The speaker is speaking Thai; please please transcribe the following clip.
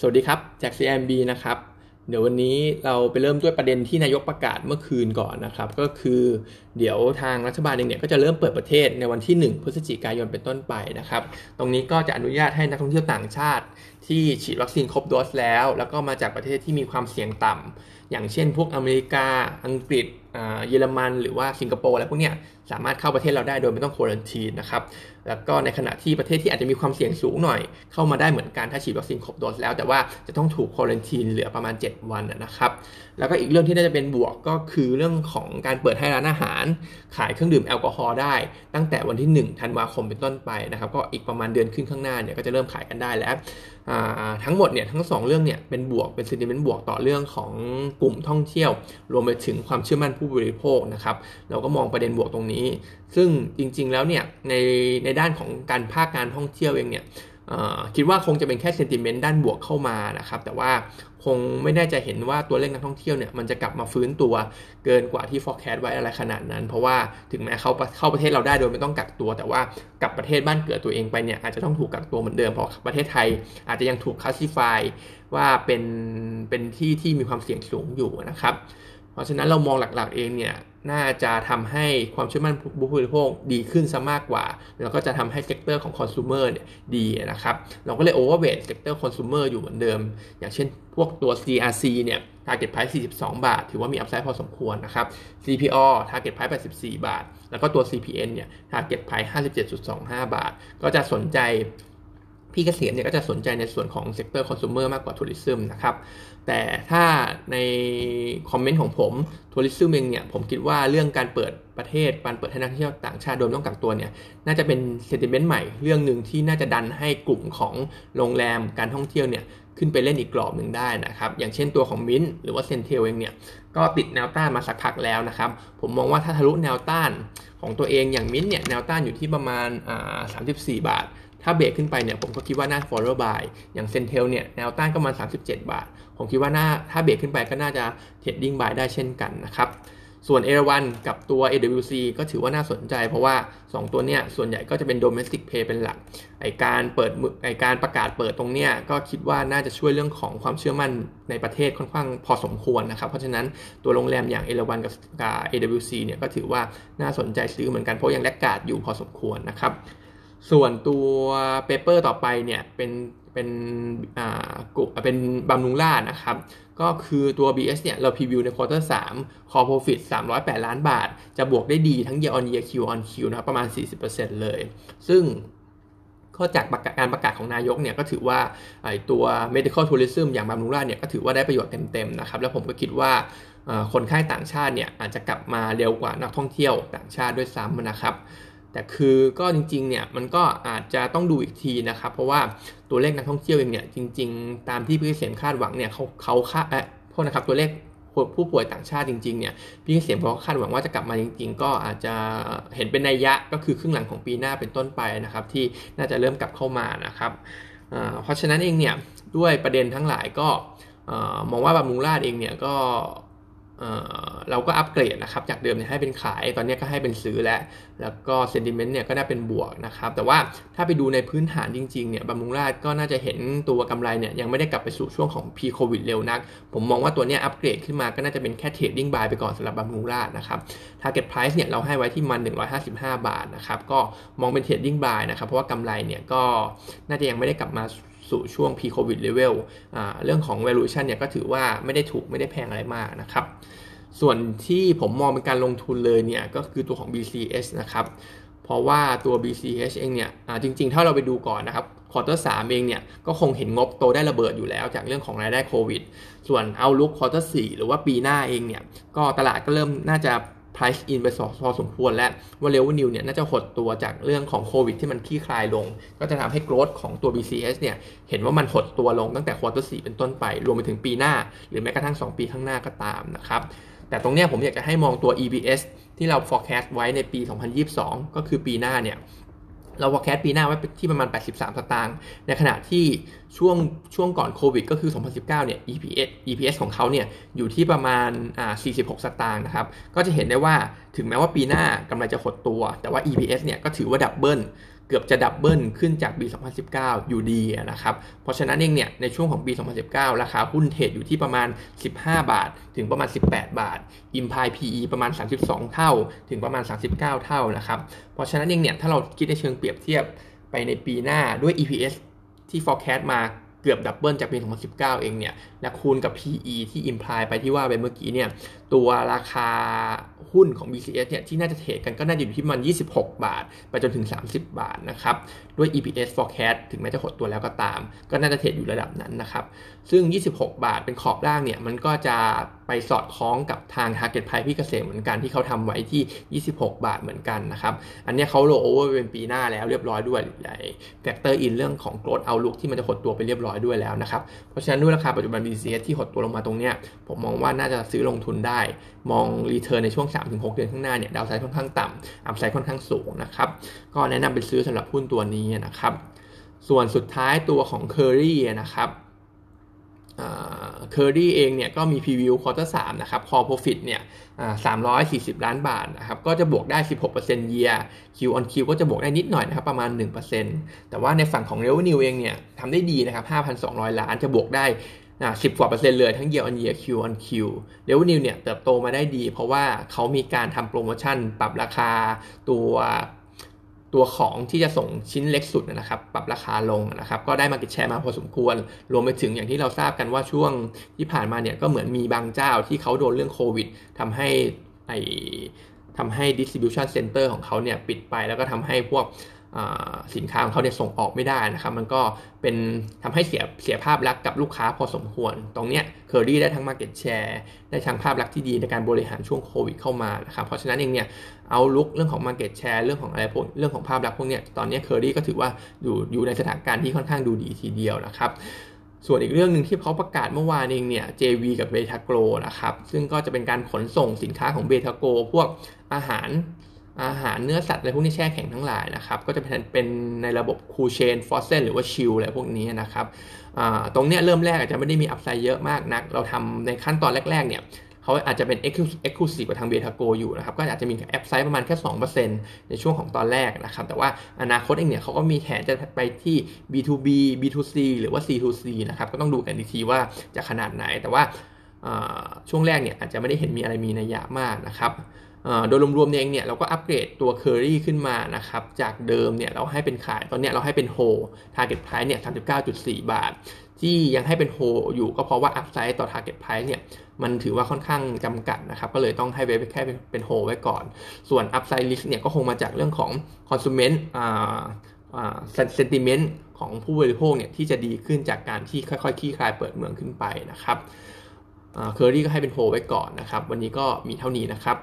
สวัสดีครับจาก CMB นะครับ เดี๋ยววันนี้เราไปเริ่มด้วยประเด็นที่นายกประกาศเมื่อคืนก่อนนะครับ ก็คือเดี๋ยวทางรัฐบาลเองเนี่ยก็จะเริ่มเปิดประเทศในวันที่ 1 พฤศจิกายนเป็นต้นไปนะครับ ตรงนี้ก็จะอนุญาตให้นักท่องเที่ยวต่างชาติ ที่ฉีดวัคซีนครบโดสแล้ว แล้วก็มาจากประเทศที่มีความเสี่ยงต่ำ อย่างเช่น พวกอเมริกา อังกฤษเยอรมัน หรือว่าสิงคโปร์อะไรพวกเนี้ยสามารถเข้าประเทศเราได้โดยไม่ต้องควอรันทีนนะครับ แล้วก็ในขณะที่ประเทศที่อาจจะมีความเสี่ยงสูงหน่อย เข้ามาได้เหมือนกันถ้าฉีดวัคซีนครบโดสแล้ว แต่ว่าจะต้องถูกควอรันทีนเหลือประมาณ 7 วันนะครับ แล้วก็อีกเรื่องที่น่าจะเป็นบวกก็คือเรื่องของการเปิดให้ร้านอาหาร ขายเครื่องดื่มแอลกอฮอล์ได้ ตั้งแต่วันที่ 1 ธันวาคมเป็นต้นไปนะครับ ก็อีกประมาณเดือนขึ้นข้างหน้าเนี่ยก็จะเริ่มขายกันได้แล้วทั้งหมดเนี่ยทั้ง 2 เรื่องเนี่ยเป็นบวกเป็นซีนิเมนต์บวกต่อเรื่องของกลุ่มท่องเที่ยว รวมไปถึงความเชื่อมั่นผู้บริโภคนะครับเราก็มองประเด็นบวกตรงนี้ ซึ่งจริงๆแล้วเนี่ยในในด้านของการภาคการท่องเที่ยวเองเนี่ย คิดว่าคงจะเป็นแค่เซนติเมนต์ด้านบวกเข้ามานะครับ แต่ว่าคงไม่ได้จเห็นว่าตัวเลขนักท่องเที่ยวเนี่ยมันจะกลับมาฟื้นตัวเกินกว่าที่ forecast ไว้อะไรขนาดนั้น เพราะว่าถึงแม้เขาเข้าประเทศเราได้โดยไม่ต้องกักตัว แต่ว่ากลับประเทศบ้านเกิดตัวเองไปเนี่ยอาจจะต้องถูกกักตัวเหมือนเดิมเพราะประเทศไทยอาจจะยังถูกคัสซิฟายว่าเป็นเป็นที่ที่มีความเสี่ยงสูงอยู่นะครับ เพราะฉะนั้นเรามองหลักๆเองเนี่ย น่าจะทำให้ความเชื่อมั่นผู้บริโภคดีขึ้นซะมากกว่า แล้วก็จะทำให้ sector ของ consumer เนี่ยดีนะครับ เราก็เลยโอเวอร์เวทเซกเตอร์คอน sumer อยู่เหมือนเดิม อย่างเช่นพวกตัว CRC เนี่ย target price 42 บาท ถือว่ามี upside พอสมควรนะครับ CPALL target price 84 บาท แล้วก็ตัว CPN เนี่ย target price 57.25 บาท ก็จะสนใจ พี่เกษียณเนี่ยก็จะสนใจในส่วนของเซกเตอร์คอน sumer มากกว่า tourism นะครับ แต่ถ้าในคอมเมนต์ของผมทัวริซึมเองเนี่ยผมคิดว่าเรื่องการเปิดประเทศการเปิดให้นักท่องเที่ยวต่างชาติโดยต้องกักตัวเนี่ยน่าจะเป็นเซนติเมนต์ใหม่เรื่องหนึ่งที่น่าจะดันให้กลุ่มของโรงแรมการท่องเที่ยวเนี่ยขึ้นไปเล่นอีกกรอบหนึ่งได้นะครับ อย่างเช่นตัวของมินหรือว่าเซนเทลเองเนี่ยก็ติดแนวต้านมาสักพักแล้วนะครับ ผมมองว่าถ้าทะลุแนวต้านของตัวเองอย่างมินเนี่ยแนวต้านอยู่ที่ประมาณอ่า34 บาท ถ้าเบรกขึ้นไปเนี่ยผมก็คิดว่าน่า follow buy อย่าง CENTEL เนี่ยแนวต้านก็มา 37 บาท ผมคิดว่าน่าถ้าเบรกขึ้นไปก็น่าจะ trading buy ได้เช่นกันนะครับส่วนเอราวัณกับตัว AWC ก็ถือว่าน่าสนใจ เพราะว่า 2 ตัวเนี้ยส่วนใหญ่ก็จะเป็น domestic play เป็นหลัก ไอการเปิดไอการประกาศเปิดตรงเนี้ยก็คิดว่าน่าจะช่วยเรื่องของความเชื่อมั่นในประเทศค่อนข้างพอสมควรนะครับ เพราะฉะนั้นตัวโรงแรมอย่างเอราวัณกับ AWC เนี่ยก็ถือว่าน่าสนใจซื้อเหมือนกันเพราะยัง laggard อยู่พอสมควรนะครับ ส่วนตัว paper ต่อไปเนี่ยเป็นเป็นอ่ากลุ่มเป็นบำรุงราษฎร์นะครับ ก็คือตัว BH เนี่ย เรา preview ใน quarter 3 core profit 308 ล้านบาท จะบวกได้ดีทั้ง year on year Q on Q นะครับประมาณ 40%เลย ซึ่งก็จากการประกาศของนายกเนี่ยก็ถือว่าไอตัว medical tourism อย่างบำรุงราษฎร์เนี่ยก็ถือว่าได้ประโยชน์เต็มๆนะครับ แล้วผมก็คิดว่าคนไข้ต่างชาติเนี่ยอาจจะกลับมาเร็วกว่านักท่องเที่ยวต่างชาติด้วยซ้ำนะครับ แต่คือก็จริงๆเนี่ยมันก็อาจจะต้องดูอีกทีนะครับ เพราะว่าตัวเลขนักท่องเที่ยวเองเนี่ยจริง ๆ ตามที่พี่เกษมคาดหวังเนี่ยเขาเขาคาดเอ๊ะโทษนะครับตัวเลขผู้ป่วยต่างชาติจริงๆเนี่ยพี่เกษมเขาคาดหวังว่าจะกลับมาจริง ๆ ก็อาจจะเห็นเป็นนัยยะก็คือครึ่งหลังของปีหน้าเป็นต้นไปนะครับ ที่น่าจะเริ่มกลับเข้ามานะครับเพราะฉะนั้นเองเนี่ยด้วยประเด็นทั้งหลายก็มองว่าบำรุงราษฎร์เองเนี่ยก็ เราก็อัปเกรดนะครับ จากเดิมเนี่ยให้เป็นขาย ตอนนี้ก็ให้เป็นซื้อแล้ว แล้วก็ sentiment เนี่ยก็ได้เป็นบวกนะครับ แต่ว่าถ้าไปดูในพื้นฐานจริงๆเนี่ยบำรุงราษฎร์ก็น่าจะเห็นตัวกำไรเนี่ยยังไม่ได้กลับไปสู่ช่วงของ p ีโควิดเร็วนัก ผมมองว่าตัวนี้อัปเกรดขึ้นมาก็น่าจะเป็นแค่ trading buy ไปก่อนสำหรับบำรุงราษฎร์นะครับ target price เนี่ยเราให้ไว้ที่มัน 155 บาทนะครับ ก็มองเป็น trading buy นะครับ เพราะว่ากำไรเนี่ยก็น่าจะยังไม่ได้กลับมา สู่ช่วง pre-covid level เรื่องของ valuation เนี่ยก็ถือว่าไม่ได้ถูกไม่ได้แพงอะไรมากนะครับ ส่วนที่ผมมองเป็นการลงทุนเลยเนี่ยก็คือตัวของ BCH นะครับเพราะว่าตัว BCH เองเนี่ยจริงๆ ถ้าเราไปดูก่อนนะครับ quarter สามเองเนี่ยก็คงเห็นงบโตได้ระเบิดอยู่แล้วจากเรื่องของรายได้โควิด ส่วน outlook quarter สี่หรือว่าปีหน้าเองเนี่ยก็ตลาดก็เริ่มน่าจะ price in ไปพอสมควรแล้วว่า revenue เนี่ยน่าจะหดตัวจากเรื่องของโควิดที่มันคลี่คลายลง ก็จะทำให้ growth ของตัว BCH เนี่ยเห็นว่ามันหดตัวลงตั้งแต่ quarter สี่เป็นต้นไป รวมไปถึงปีหน้า หรือแม้กระทั่ง 2 ปีข้างหน้าก็ตามนะครับแต่ตรงนี้ผมอยากจะให้มองตัว EPS ที่เรา forecast ไว้ในปี 2022 ก็คือปีหน้าเนี่ย เรา forecast ปีหน้าไว้ที่ประมาณ 83 สตางค์ ในขณะที่ช่วงช่วงก่อนโควิดก็คือ 2019 เนี่ย EPS EPS ของเขาเนี่ยอยู่ที่ประมาณอ่า46 สตางค์นะครับ ก็จะเห็นได้ว่าถึงแม้ว่าปีหน้ากำไรจะหดตัว แต่ว่า EPS เนี่ยก็ถือว่าดับเบิล เกือบจะดับเบิลขึ้นจากปี 2019 อยู่ดีนะครับ เพราะฉะนั้นเองเนี่ยในช่วงของปี 2019 ราคาหุ้นเทรดอยู่ที่ประมาณ 15 บาท ถึงประมาณ 18 บาท Imply PE ประมาณ 32 เท่า ถึงประมาณ 39 เท่านะครับ เพราะฉะนั้นเองเนี่ยถ้าเราคิดในเชิงเปรียบเทียบไปในปีหน้าด้วย EPS ที่ forecast มาเกือบดับเบิลจากปี 2019 เองเนี่ย และคูณกับ PE ที่ imply ไปที่ว่าไปเมื่อกี้เนี่ย ตัวราคาหุ้นของ BCS เนี่ยที่น่าจะเทรดกันก็น่าจะอยู่ที่มัน 26 บาท ไปจนถึง 30 บาทนะครับด้วย EPS forecast ถึงแม้จะหดตัวแล้วก็ตาม ก็น่าจะเทรดอยู่ระดับนั้นนะครับ ซึ่ง 26 บาทเป็นขอบล่างเนี่ยมันก็จะไปสอดคล้องกับทาง target price พี่เกษมเหมือนกันที่เขาทำไว้ที่ 26 บาทเหมือนกันนะครับ อันนี้เขาโลโอเวอร์เป็นปีหน้าแล้วเรียบร้อยด้วย factor in เรื่องของ growth outlook ที่มันจะหดตัวไปเรียบร้อยด้วยแล้วนะครับเพราะฉะนั้นด้วยราคาปัจจุบัน BCH ที่หดตัวลงมาตรงเนี้ยผมมองว่าน่าจะซื้อลงทุนได้ มอง return ในช่วง3-6 เดือนข้างหน้าเนี่ย downside ค่อนข้างต่ำ upside ค่อนข้างสูงนะครับก็แนะนำเป็นซื้อสำหรับหุ้นตัวนี้นะครับส่วนสุดท้ายตัวของ Kerry นะครับเคอรี่เองเนี่ยก็มี preview quarter สามนะครับ core profit เนี่ยสามร้อยสี่สิบล้านบาทนะครับก็จะบวกได้16%เปอร์เซ็นต์ year Q on Q ก็จะบวกได้นิดหน่อยนะครับประมาณ1%แต่ว่าในฝั่งของ revenue เองเนี่ยทำได้ดีนะครับ5,200ล้านจะบวกได้ สิบกว่าเปอร์เซ็นต์เลยทั้ง year on year Q on Q revenue เนี่ยเติบโตมาได้ดี เพราะว่าเขามีการทำโปรโมชั่น ปรับราคาตัวตัวของที่จะส่งชิ้นเล็กสุดนะครับ ปรับราคาลงนะครับ ก็ได้ market share มาพอสมควร รวมไปถึงอย่างที่เราทราบกันว่าช่วงที่ผ่านมาเนี่ยก็เหมือนมีบางเจ้าที่เขาโดนเรื่องโควิดทำให้ไอทำให้ distribution center ของเขาเนี่ยปิดไปแล้วก็ทำให้พวก สินค้าของเขาเนี่ยส่งออกไม่ได้นะครับ มันก็เป็นทำให้เสียเสียภาพลักษณ์กับลูกค้าพอสมควร ตรงเนี้ยเคอรี่ได้ทั้ง Market Share ได้ทั้งภาพลักษณ์ที่ดีในการบริหารช่วงโควิดเข้ามานะครับ เพราะฉะนั้นเองเนี่ยเอาลุกเรื่องของ Market Share เรื่องของอะไรพวกเรื่องของภาพลักษณ์พวกเนี้ยตอนนี้เคอรี่ก็ถือว่าอยู่อยู่ในสถานการณ์ที่ค่อนข้างดูดีทีเดียวนะครับส่วนอีกเรื่องหนึ่งที่เขาประกาศเมื่อวานเองเนี่ย JV กับเบทาโกรนะครับ ซึ่งก็จะเป็นการขนส่งสินค้าของเบทาโกพวกอาหาร อาหารเนื้อสัตว์อะไรพวกนี้แช่แข็งทั้งหลายนะครับ ก็จะเป็นในระบบ cool chain frozen หรือว่า chill อะไรพวกนี้นะครับตรงเนี้ยเริ่มแรกอาจจะไม่ได้มี upside เยอะมากนัก เราทำในขั้นตอนแรก ๆ เนี่ยเขาอาจจะเป็น exclusive กับทางเบทาโกอยู่นะครับ ก็อาจจะมี upside ประมาณแค่ 2%ในช่วงของตอนแรกนะครับ แต่ว่าอนาคตเองเนี่ยเขาก็มีแผนจะไปที่ B2B B2C หรือว่า C2C นะครับ ก็ต้องดูกันอีกทีว่าจะขนาดไหน แต่ว่าช่วงแรกเนี่ยอาจจะไม่ได้เห็นมีอะไรมีนัยยะมากนะครับ โดยรวมๆเองเนี่ยเราก็อัปเกรดตัว Curry ขึ้นมานะครับ จากเดิมเนี่ยเราให้เป็นขายตอนนี้เราให้เป็นโฮ Target Price เนี่ย39.4 บาท ที่ยังให้เป็นโฮอยู่ก็เพราะว่าอัพไซด์ต่อ Target Price เนี่ยมันถือว่าค่อนข้างจำกัดนะครับ ก็เลยต้องให้ไว้แค่เป็นโฮไว้ก่อน ส่วน upside risk เนี่ยก็คงมาจากเรื่องของ consumer อ่าอ่า sentiment ของผู้บริโภคเนี่ยที่จะดีขึ้นจากการที่ค่อยๆคลี่คลายเปิดเมืองขึ้นไปนะครับเคอรี่ก็ให้เป็นโฮไว้ก่อนนะครับ วันนี้ก็มีเท่านี้นะครับ